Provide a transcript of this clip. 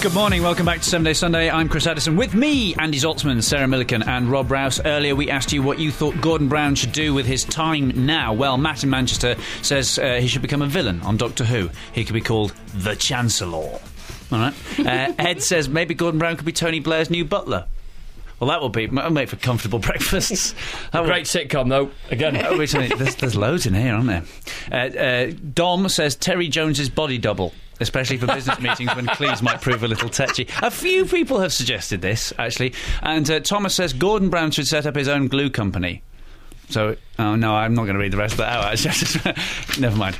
Good morning, welcome back to Seven Day Sunday. I'm Chris Addison. With me, Andy Zaltzman, Sarah Millican, and Rob Rouse. Earlier, we asked you what you thought Gordon Brown should do with his time now. Well, Matt in Manchester says uh, he should become a villain on Doctor Who. He could be called the Chancellor. All right. Uh, Ed says maybe Gordon Brown could be Tony Blair's new butler. Well, that will be that'll make for comfortable breakfasts. That Great sitcom, though. Again, Oh, wait a minute. There's, there's loads in here, aren't there? Uh, uh, Dom says Terry Jones's body double. Especially for business meetings when Cleves might prove a little tetchy. A few people have suggested this, actually. And uh, Thomas says Gordon Brown should set up his own glue company. So, oh no, I'm not going to read the rest of that out. Actually. Never mind.